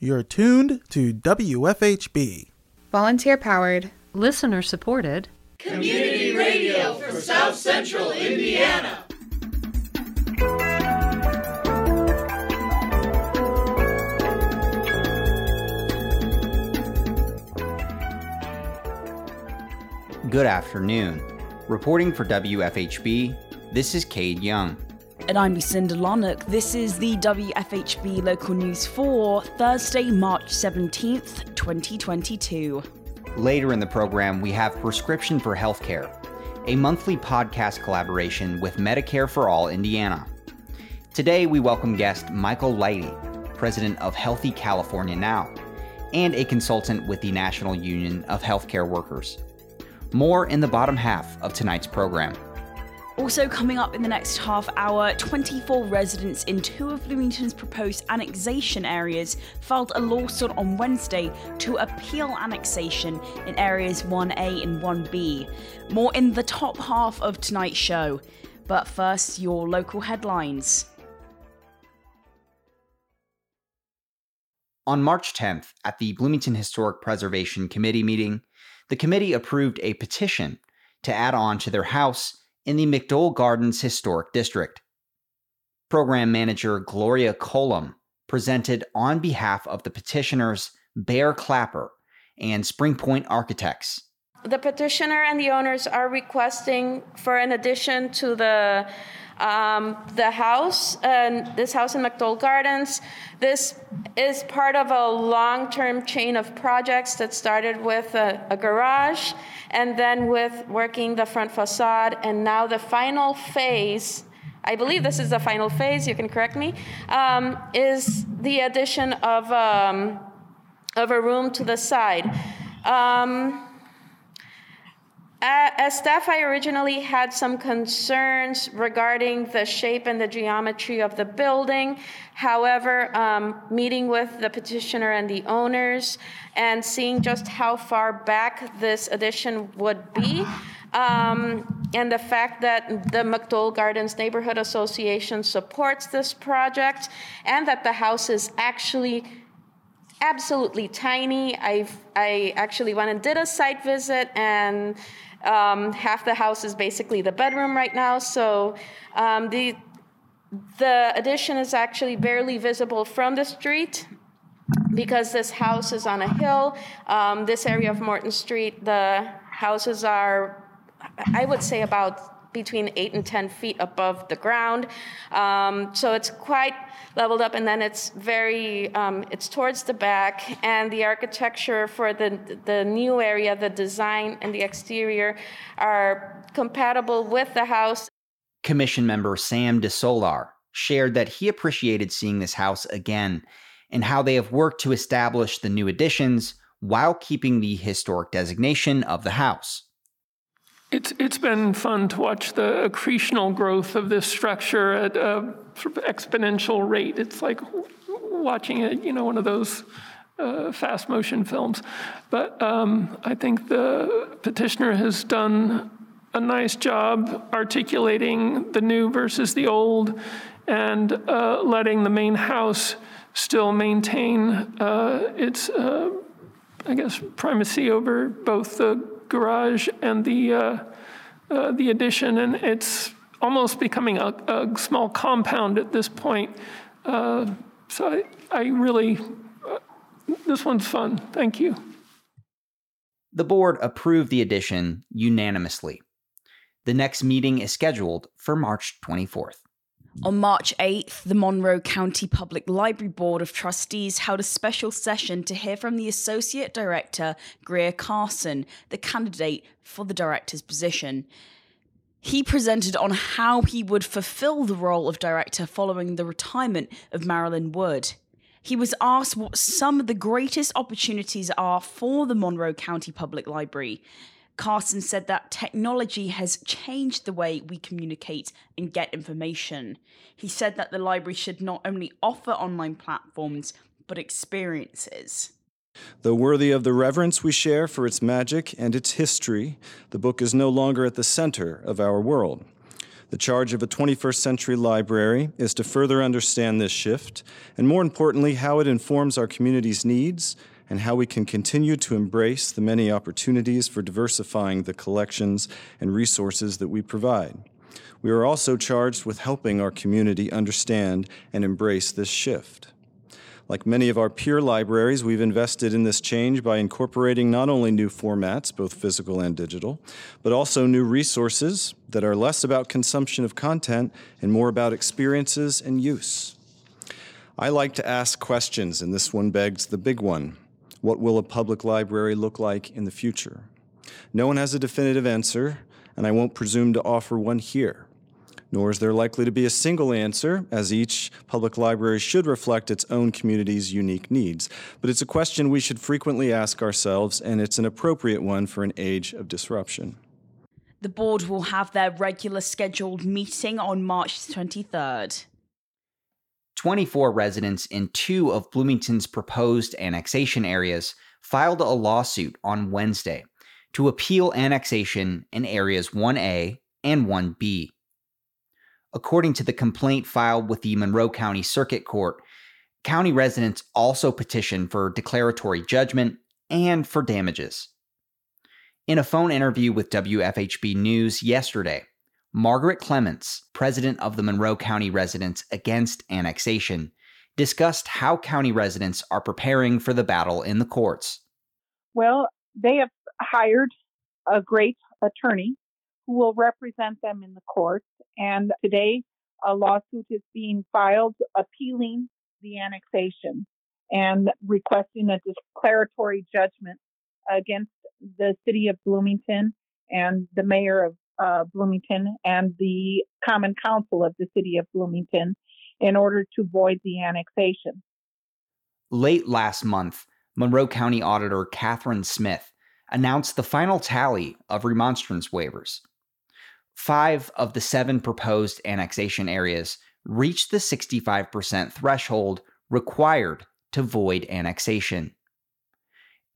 You're tuned to WFHB. Volunteer powered, listener supported, community radio for South Central Indiana. Good afternoon. Reporting for WFHB, this is Cade Young. And I'm Lucinda Larnock. This is the WFHB local news for Thursday, March 17th, 2022. Later in the program, we have Prescription for Healthcare, a monthly podcast collaboration with Medicare for All Indiana. Today, we welcome guest Michael Lighty, president of Healthy California Now, and a consultant with the National Union of Healthcare Workers. More in the bottom half of tonight's program. Also, coming up in the next half hour, 24 residents in two of Bloomington's proposed annexation areas filed a lawsuit on Wednesday to appeal annexation in areas 1A and 1B. More in the top half of tonight's show. But first, your local headlines. On March 10th, at the Bloomington Historic Preservation Committee meeting, the committee approved a petition to add on to their house in the McDowell Gardens Historic District. Program Manager Gloria Colom presented on behalf of the petitioners Bear Clapper and Springpoint Architects. The petitioner and the owners are requesting for an addition to the um, the house, and this house in McDowell Gardens. This is part of a long term chain of projects that started with a, a garage and then with working the front facade, and now the final phase. I believe this is the final phase, you can correct me, um, is the addition of, um, of a room to the side. Um, as staff, I originally had some concerns regarding the shape and the geometry of the building. However, um, meeting with the petitioner and the owners and seeing just how far back this addition would be, um, and the fact that the McDowell Gardens Neighborhood Association supports this project, and that the house is actually absolutely tiny. i I actually went and did a site visit and um, half the house is basically the bedroom right now, so um, the the addition is actually barely visible from the street because this house is on a hill. Um, this area of Morton Street, the houses are, I would say, about between eight and 10 feet above the ground. Um, so it's quite leveled up, and then it's very, um, it's towards the back, and the architecture for the, the new area, the design and the exterior are compatible with the house. Commission member Sam DeSollar shared that he appreciated seeing this house again and how they have worked to establish the new additions while keeping the historic designation of the house. It's, it's been fun to watch the accretional growth of this structure at a sort of exponential rate. It's like watching it, you know, one of those uh, fast motion films. But um, I think the petitioner has done a nice job articulating the new versus the old and uh, letting the main house still maintain uh, its, uh, I guess, primacy over both the garage and the uh, uh, the addition, and it's almost becoming a, a small compound at this point. Uh, so I, I really, this one's fun. Thank you. The board approved the addition unanimously. The next meeting is scheduled for March 24th. On March 8th, the Monroe County Public Library Board of Trustees held a special session to hear from the Associate Director, Grier Carson, the candidate for the director's position. He presented on how he would fulfill the role of director following the retirement of Marilyn Wood. He was asked what some of the greatest opportunities are for the Monroe County Public Library. Carson said that technology has changed the way we communicate and get information. He said that the library should not only offer online platforms, but experiences. Though worthy of the reverence we share for its magic and its history, the book is no longer at the center of our world. The charge of a 21st century library is to further understand this shift, and more importantly, how it informs our community's needs and how we can continue to embrace the many opportunities for diversifying the collections and resources that we provide. We are also charged with helping our community understand and embrace this shift. Like many of our peer libraries, we've invested in this change by incorporating not only new formats, both physical and digital, but also new resources that are less about consumption of content and more about experiences and use. I like to ask questions, and this one begs the big one What will a public library look like in the future? No one has a definitive answer, and I won't presume to offer one here nor is there likely to be a single answer, as each public library should reflect its own community's unique needs. But it's a question we should frequently ask ourselves, and it's an appropriate one for an age of disruption. The board will have their regular scheduled meeting on March 23rd. 24 residents in two of Bloomington's proposed annexation areas filed a lawsuit on Wednesday to appeal annexation in areas 1A and 1B. According to the complaint filed with the Monroe County Circuit Court, county residents also petitioned for declaratory judgment and for damages. In a phone interview with WFHB News yesterday, Margaret Clements, president of the Monroe County Residents Against Annexation, discussed how county residents are preparing for the battle in the courts. Well, they have hired a great attorney who will represent them in the courts. And today, a lawsuit is being filed appealing the annexation and requesting a declaratory judgment against the city of Bloomington and the mayor of uh, Bloomington and the common council of the city of Bloomington in order to void the annexation. Late last month, Monroe County Auditor Catherine Smith announced the final tally of remonstrance waivers five of the seven proposed annexation areas reached the 65% threshold required to void annexation.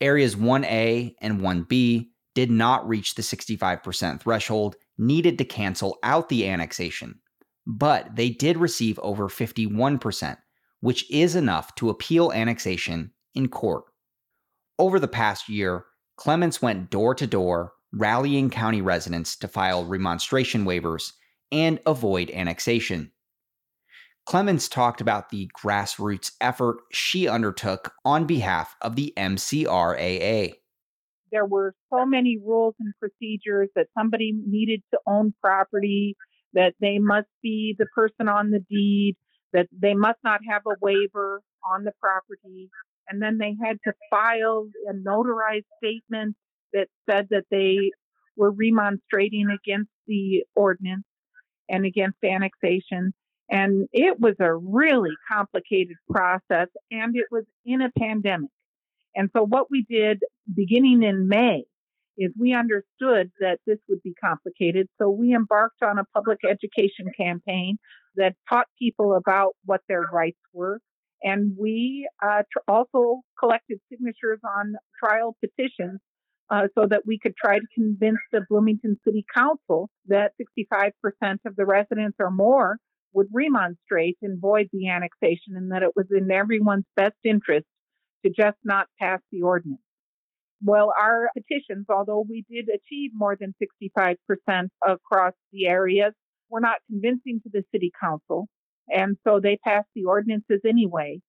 Areas 1A and 1B did not reach the 65% threshold needed to cancel out the annexation, but they did receive over 51%, which is enough to appeal annexation in court. Over the past year, Clements went door to door rallying county residents to file remonstration waivers and avoid annexation. Clements talked about the grassroots effort she undertook on behalf of the MCRAA. There were so many rules and procedures that somebody needed to own property, that they must be the person on the deed, that they must not have a waiver on the property. And then they had to file a notarized statement that said that they were remonstrating against the ordinance and against annexation. And it was a really complicated process, and it was in a pandemic. And so, what we did beginning in May is we understood that this would be complicated. So, we embarked on a public education campaign that taught people about what their rights were. And we uh, tr- also collected signatures on trial petitions uh, so that we could try to convince the Bloomington City Council that 65% of the residents or more would remonstrate and void the annexation and that it was in everyone's best interest to just not pass the ordinance. Well, our petitions, although we did achieve more than 65% across the areas, were not convincing to the city council. And so they passed the ordinances anyway.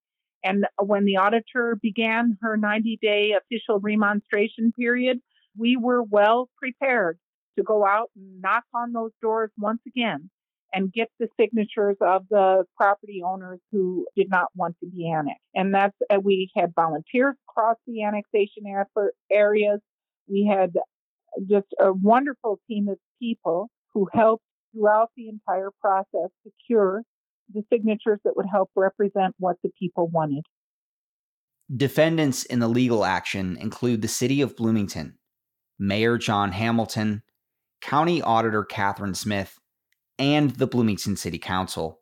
And when the auditor began her 90 day official remonstration period, we were well prepared to go out and knock on those doors once again and get the signatures of the property owners who did not want to be annexed. And that's, uh, we had volunteers across the annexation effort areas. We had just a wonderful team of people who helped throughout the entire process secure the signatures that would help represent what the people wanted. Defendants in the legal action include the City of Bloomington, Mayor John Hamilton, County Auditor Catherine Smith, and the Bloomington City Council.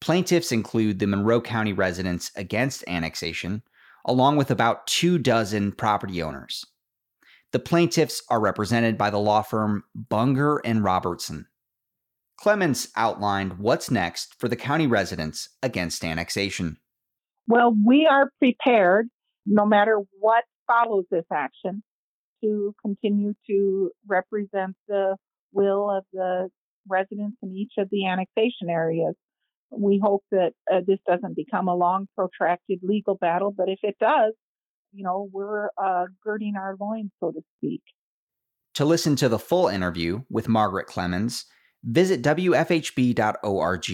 Plaintiffs include the Monroe County residents against annexation, along with about two dozen property owners. The plaintiffs are represented by the law firm Bunger and Robertson. Clements outlined what's next for the county residents against annexation. Well, we are prepared, no matter what follows this action, to continue to represent the will of the residents in each of the annexation areas. We hope that uh, this doesn't become a long, protracted legal battle, but if it does, you know, we're uh, girding our loins, so to speak. To listen to the full interview with Margaret Clements, visit WFHB.org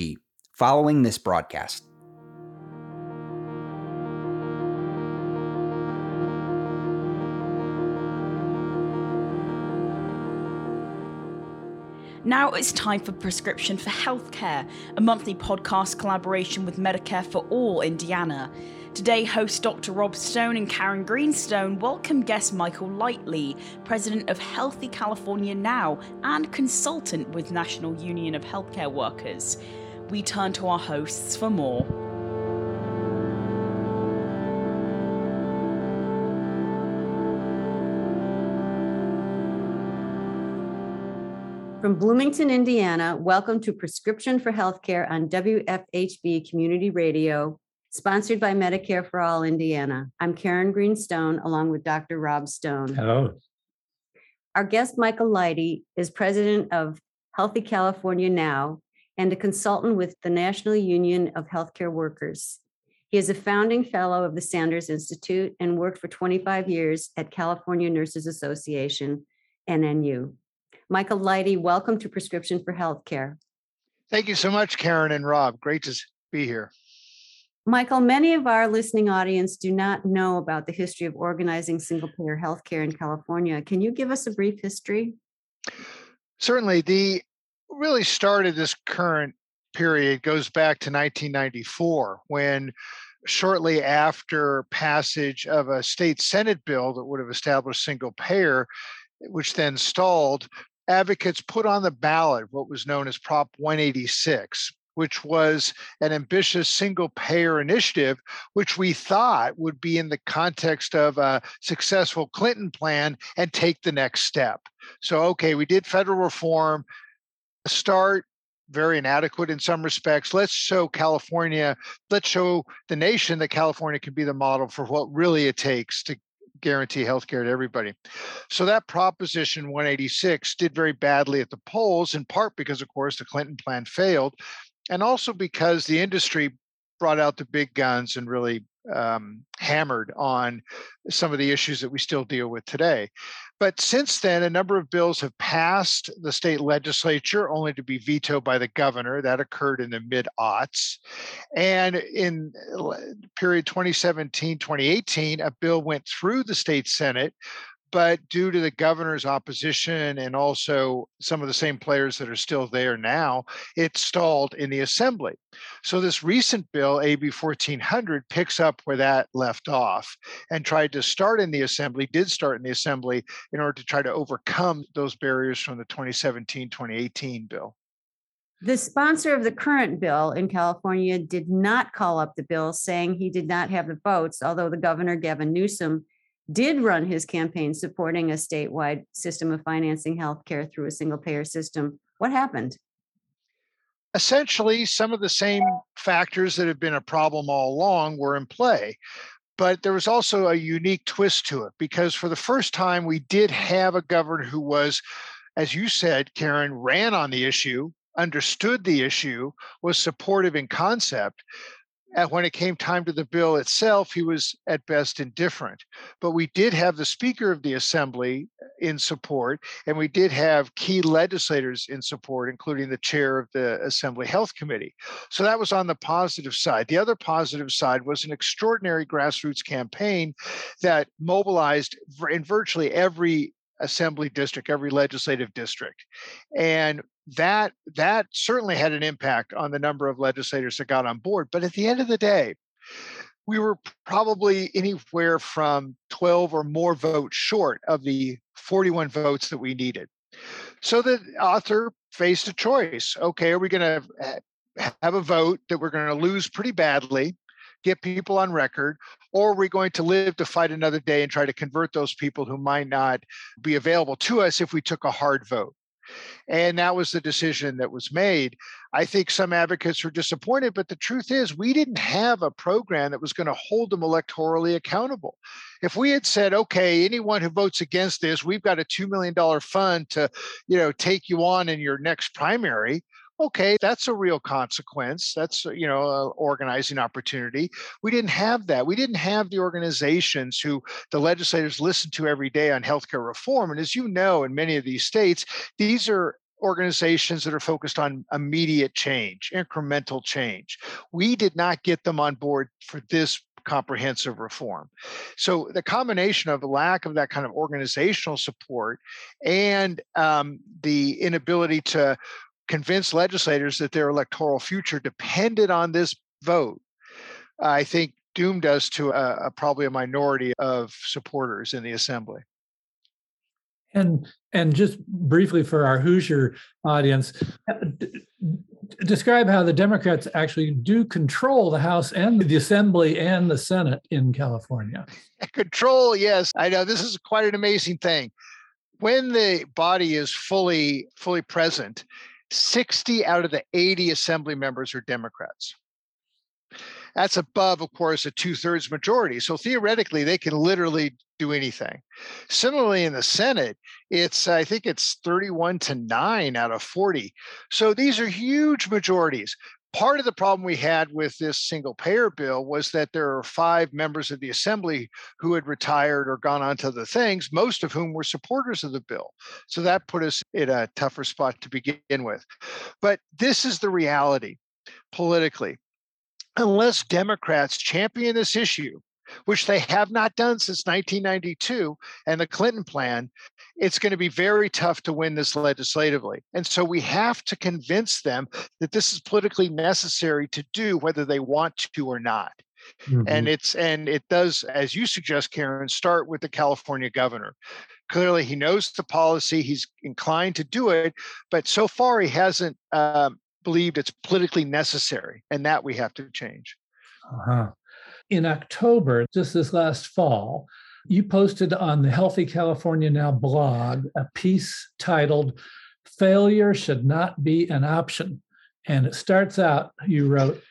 following this broadcast. Now it's time for Prescription for Healthcare, a monthly podcast collaboration with Medicare for All Indiana. Today, host Dr. Rob Stone and Karen Greenstone welcome guest Michael Lighty, president of Healthy California Now and consultant with National Union of Healthcare Workers. We turn to our hosts for more. From Bloomington, Indiana, welcome to Prescription for Healthcare on WFHB Community Radio, sponsored by Medicare for All Indiana. I'm Karen Greenstone, along with Dr. Rob Stone. Hello. Our guest, Michael Lighty, is president of Healthy California Now and a consultant with the National Union of Healthcare Workers. He is a founding fellow of the Sanders Institute and worked for 25 years at California Nurses Association, NNU. Michael Lighty, welcome to Prescription for Healthcare. Thank you so much, Karen and Rob. Great to be here. Michael, many of our listening audience do not know about the history of organizing single payer healthcare in California. Can you give us a brief history? Certainly. The really started this current period goes back to 1994 when shortly after passage of a state senate bill that would have established single payer which then stalled advocates put on the ballot what was known as Prop 186, which was an ambitious single payer initiative, which we thought would be in the context of a successful Clinton plan and take the next step. So, okay, we did federal reform, start very inadequate in some respects. Let's show California, let's show the nation that California can be the model for what really it takes to guarantee health care to everybody. So that Proposition 186 did very badly at the polls, in part because, of course, the Clinton plan failed, and also because the industry brought out the big guns and really um, hammered on some of the issues that we still deal with today. But since then, a number of bills have passed the state legislature only to be vetoed by the governor. That occurred in the mid aughts. And in uh, period 2017 2018, a bill went through the state Senate but due to the governor's opposition and also some of the same players that are still there now, it stalled in the assembly. So, this recent bill, AB 1400, picks up where that left off and tried to start in the assembly, did start in the assembly in order to try to overcome those barriers from the 2017 2018 bill. The sponsor of the current bill in California did not call up the bill, saying he did not have the votes, although the governor, Gavin Newsom, did run his campaign supporting a statewide system of financing healthcare through a single payer system. What happened? Essentially, some of the same factors that have been a problem all along were in play. But there was also a unique twist to it because for the first time, we did have a governor who was, as you said, Karen, ran on the issue, understood the issue, was supportive in concept, and when it came time to the bill itself, he was at best indifferent. But we did have the Speaker of the Assembly uh, in support, and we did have key legislators in support, including the chair of the Assembly Health Committee. So that was on the positive side. The other positive side was an extraordinary grassroots campaign that mobilized in virtually every assembly district, every legislative district. And that that certainly had an impact on the number of legislators that got on board. But at the end of the day, we were probably anywhere from 12 or more votes short of the 41 votes that we needed. So the author faced a choice. Okay, are we going to have a vote that we're going to lose pretty badly, get people on record, or are we going to live to fight another day and try to convert those people who might not be available to us if we took a hard vote? And that was the decision that was made. I think some advocates were disappointed, but the truth is, we didn't have a program that was going to hold them electorally accountable. If we had said, okay, anyone who votes against this, we've got a $2 million fund to, you know, take you on in your next primary, okay that's a real consequence that's you know an organizing opportunity we didn't have that we didn't have the organizations who the legislators listen to every day on healthcare reform and as you know in many of these states these are organizations that are focused on immediate change incremental change we did not get them on board for this comprehensive reform. So the combination of lack of that kind of organizational support and um, the inability to convince legislators that their electoral future depended on this vote, I think doomed us to a, a, probably a minority of supporters in the assembly. And and just briefly for our Hoosier audience, uh, describe how the Democrats actually do control the House and the Assembly and the Senate in California. Control, yes, I know this is quite an amazing thing. When the body is fully fully present, 60 out of the 80 assembly members are Democrats. That's above, of course, a two thirds majority. So theoretically, they can literally do anything. Similarly, in the Senate, it's, I think it's 31 to 9 out of 40. So these are huge majorities part of the problem we had with this single payer bill was that there are five members of the assembly who had retired or gone on to other things, most of whom were supporters of the bill. So that put us in a tougher spot to begin with. But this is the reality politically. Unless Democrats champion this issue, which they have not done since 1992 and the Clinton plan, it's going to be very tough to win this legislatively. And so we have to convince them that this is politically necessary to do whether they want to or not. Mm-hmm. And it's and it does, as you suggest, Karen, start with the California governor. Clearly, he knows the policy; he's inclined to do it, but so far he hasn't um, believed it's politically necessary, and that we have to change. Uh-huh. In October, just this last fall, you posted on the Healthy California Now blog a piece titled Failure Should Not Be an Option. And it starts out, you wrote,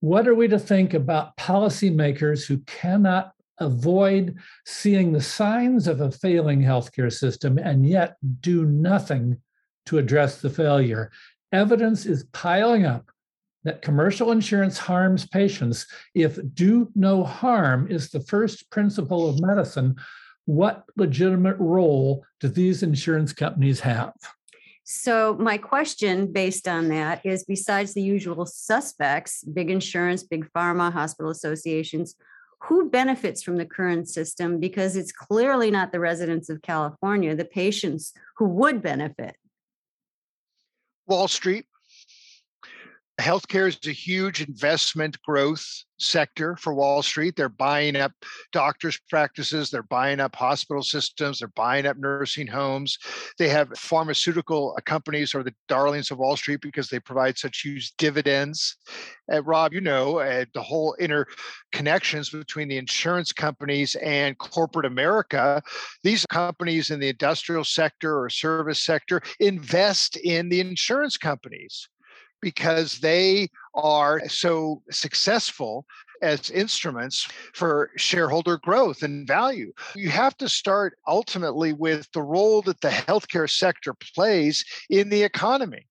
What are we to think about policymakers who cannot avoid seeing the signs of a failing healthcare system and yet do nothing to address the failure? Evidence is piling up that commercial insurance harms patients, if do no harm is the first principle of medicine, what legitimate role do these insurance companies have? So, my question based on that is besides the usual suspects, big insurance, big pharma, hospital associations, who benefits from the current system? Because it's clearly not the residents of California, the patients who would benefit. Wall Street, healthcare is a huge investment growth sector for Wall Street. They're buying up doctors' practices, they're buying up hospital systems, they're buying up nursing homes. They have pharmaceutical companies are the darlings of Wall Street because they provide such huge dividends. Uh, Rob, you know, uh, the whole interconnections between the insurance companies and corporate America. These companies in the industrial sector or service sector invest in the insurance companies because they are so successful as instruments for shareholder growth and value. You have to start ultimately with the role that the healthcare sector plays in the economy.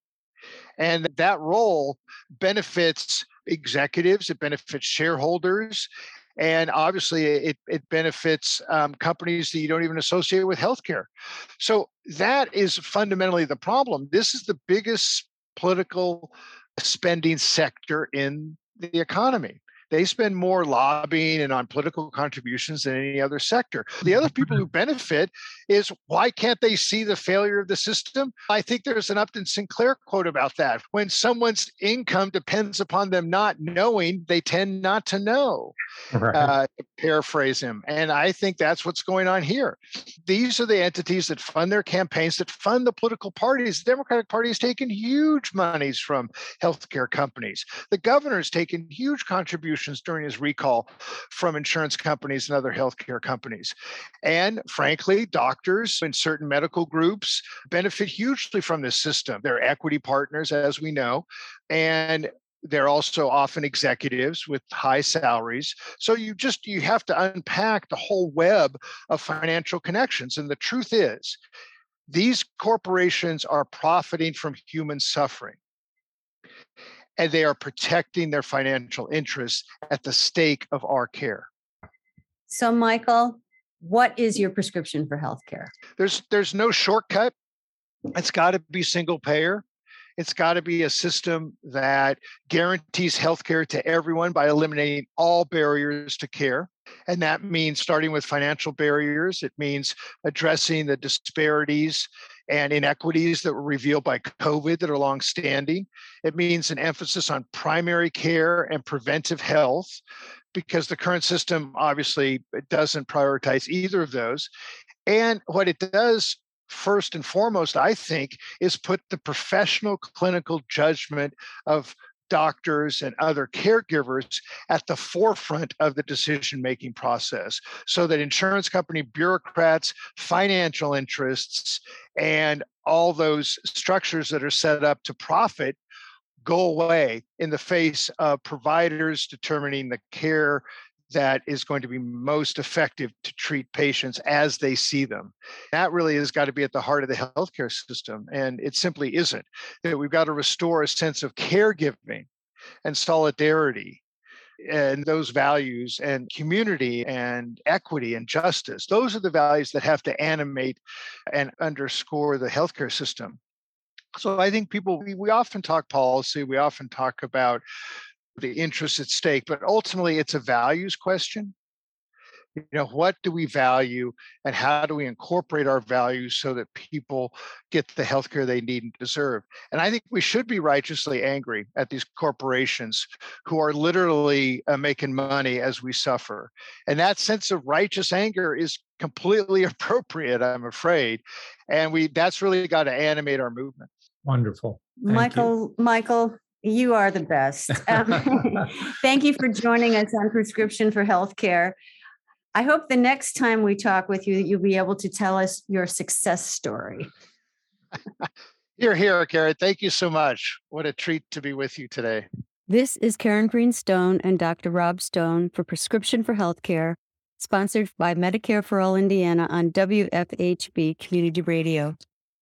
And that role benefits executives, it benefits shareholders, and obviously it, it benefits um, companies that you don't even associate with healthcare. So that is fundamentally the problem. This is the biggest political spending sector in the economy. They spend more lobbying and on political contributions than any other sector. The other people who benefit is why can't they see the failure of the system? I think there's an Upton Sinclair quote about that. When someone's income depends upon them not knowing, they tend not to know. Right. Uh, to paraphrase him. And I think that's what's going on here. These are the entities that fund their campaigns, that fund the political parties. The Democratic Party has taken huge monies from healthcare companies. The governor's taken huge contributions during his recall from insurance companies and other healthcare companies. And frankly, doctors in certain medical groups benefit hugely from this system. They're equity partners, as we know, and they're also often executives with high salaries so you just you have to unpack the whole web of financial connections and the truth is these corporations are profiting from human suffering and they are protecting their financial interests at the stake of our care. So, Michael, what is your prescription for healthcare? There's there's no shortcut. It's got to be single payer. It's got to be a system that guarantees healthcare to everyone by eliminating all barriers to care. And that means starting with financial barriers. It means addressing the disparities and inequities that were revealed by COVID that are longstanding. It means an emphasis on primary care and preventive health because the current system obviously doesn't prioritize either of those. And what it does first and foremost, I think, is put the professional clinical judgment of doctors and other caregivers at the forefront of the decision making process so that insurance company bureaucrats, financial interests, and all those structures that are set up to profit go away in the face of providers determining the care that is going to be most effective to treat patients as they see them. That really has got to be at the heart of the healthcare system. And it simply isn't. That we've got to restore a sense of caregiving and solidarity and those values and community and equity and justice. Those are the values that have to animate and underscore the healthcare system. So I think people, we, we often talk policy, we often talk about the interests at stake, but ultimately it's a values question. You know, what do we value and how do we incorporate our values so that people get the healthcare they need and deserve? And I think we should be righteously angry at these corporations who are literally uh, making money as we suffer. And that sense of righteous anger is completely appropriate, I'm afraid. And we that's really got to animate our movement. Wonderful. Thank Michael, you. Michael, you are the best. Um, thank you for joining us on Prescription for Healthcare. I hope the next time we talk with you, that you'll be able to tell us your success story. You're here, Karen. Thank you so much. What a treat to be with you today. This is Karen Greenstone and Dr. Rob Stone for Prescription for Healthcare, sponsored by Medicare for All Indiana on WFHB Community Radio.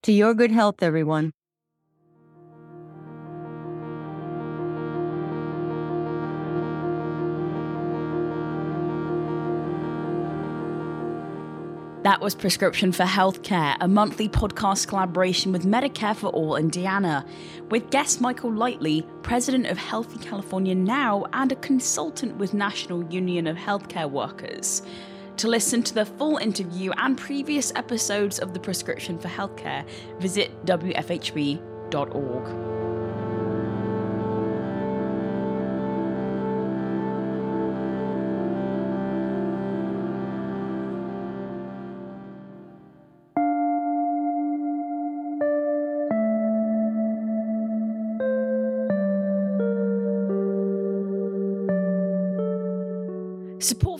To your good health, everyone. That was Prescription for Healthcare, a monthly podcast collaboration with Medicare for All Indiana, with guest Michael Lighty, president of Healthy California Now and a consultant with National Union of Healthcare Workers. To listen to the full interview and previous episodes of the Prescription for Healthcare, visit WFHB.org.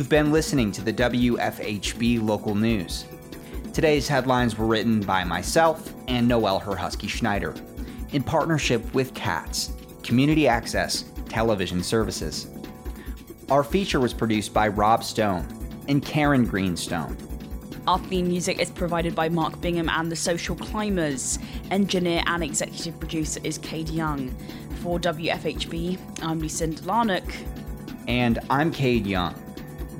You've been listening to the WFHB local news. Today's headlines were written by myself and Noel Herhusky Schneider in partnership with CATS, Community Access Television Services. Our feature was produced by Rob Stone and Karen Greenstone. Our theme music is provided by Mark Bingham and the Social Climbers. Engineer and executive producer is Cade Young. For WFHB, I'm Lucinda Larnock. And I'm Cade Young.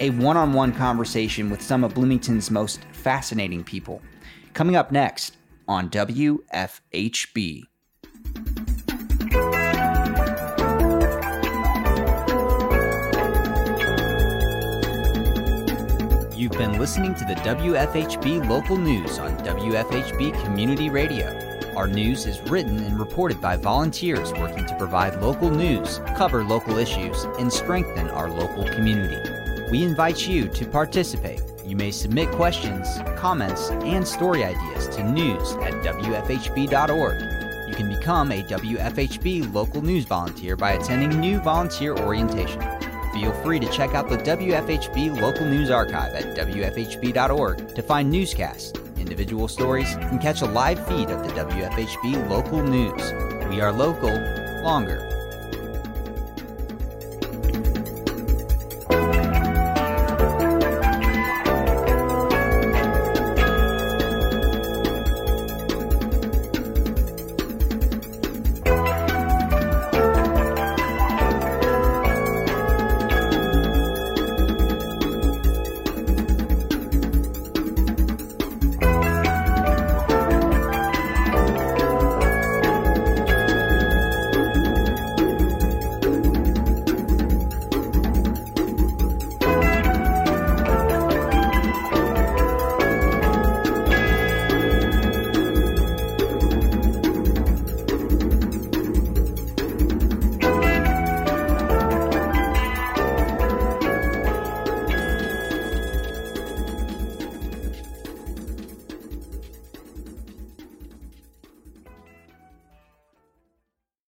a one on one conversation with some of Bloomington's most fascinating people. Coming up next on WFHB. You've been listening to the WFHB local news on WFHB Community Radio. Our news is written and reported by volunteers working to provide local news, cover local issues, and strengthen our local community. We invite you to participate. You may submit questions, comments, and story ideas to news at WFHB.org. You can become a WFHB local news volunteer by attending new volunteer orientation. Feel free to check out the WFHB Local News Archive at WFHB.org to find newscasts, individual stories, and catch a live feed of the WFHB local news. We are local, longer,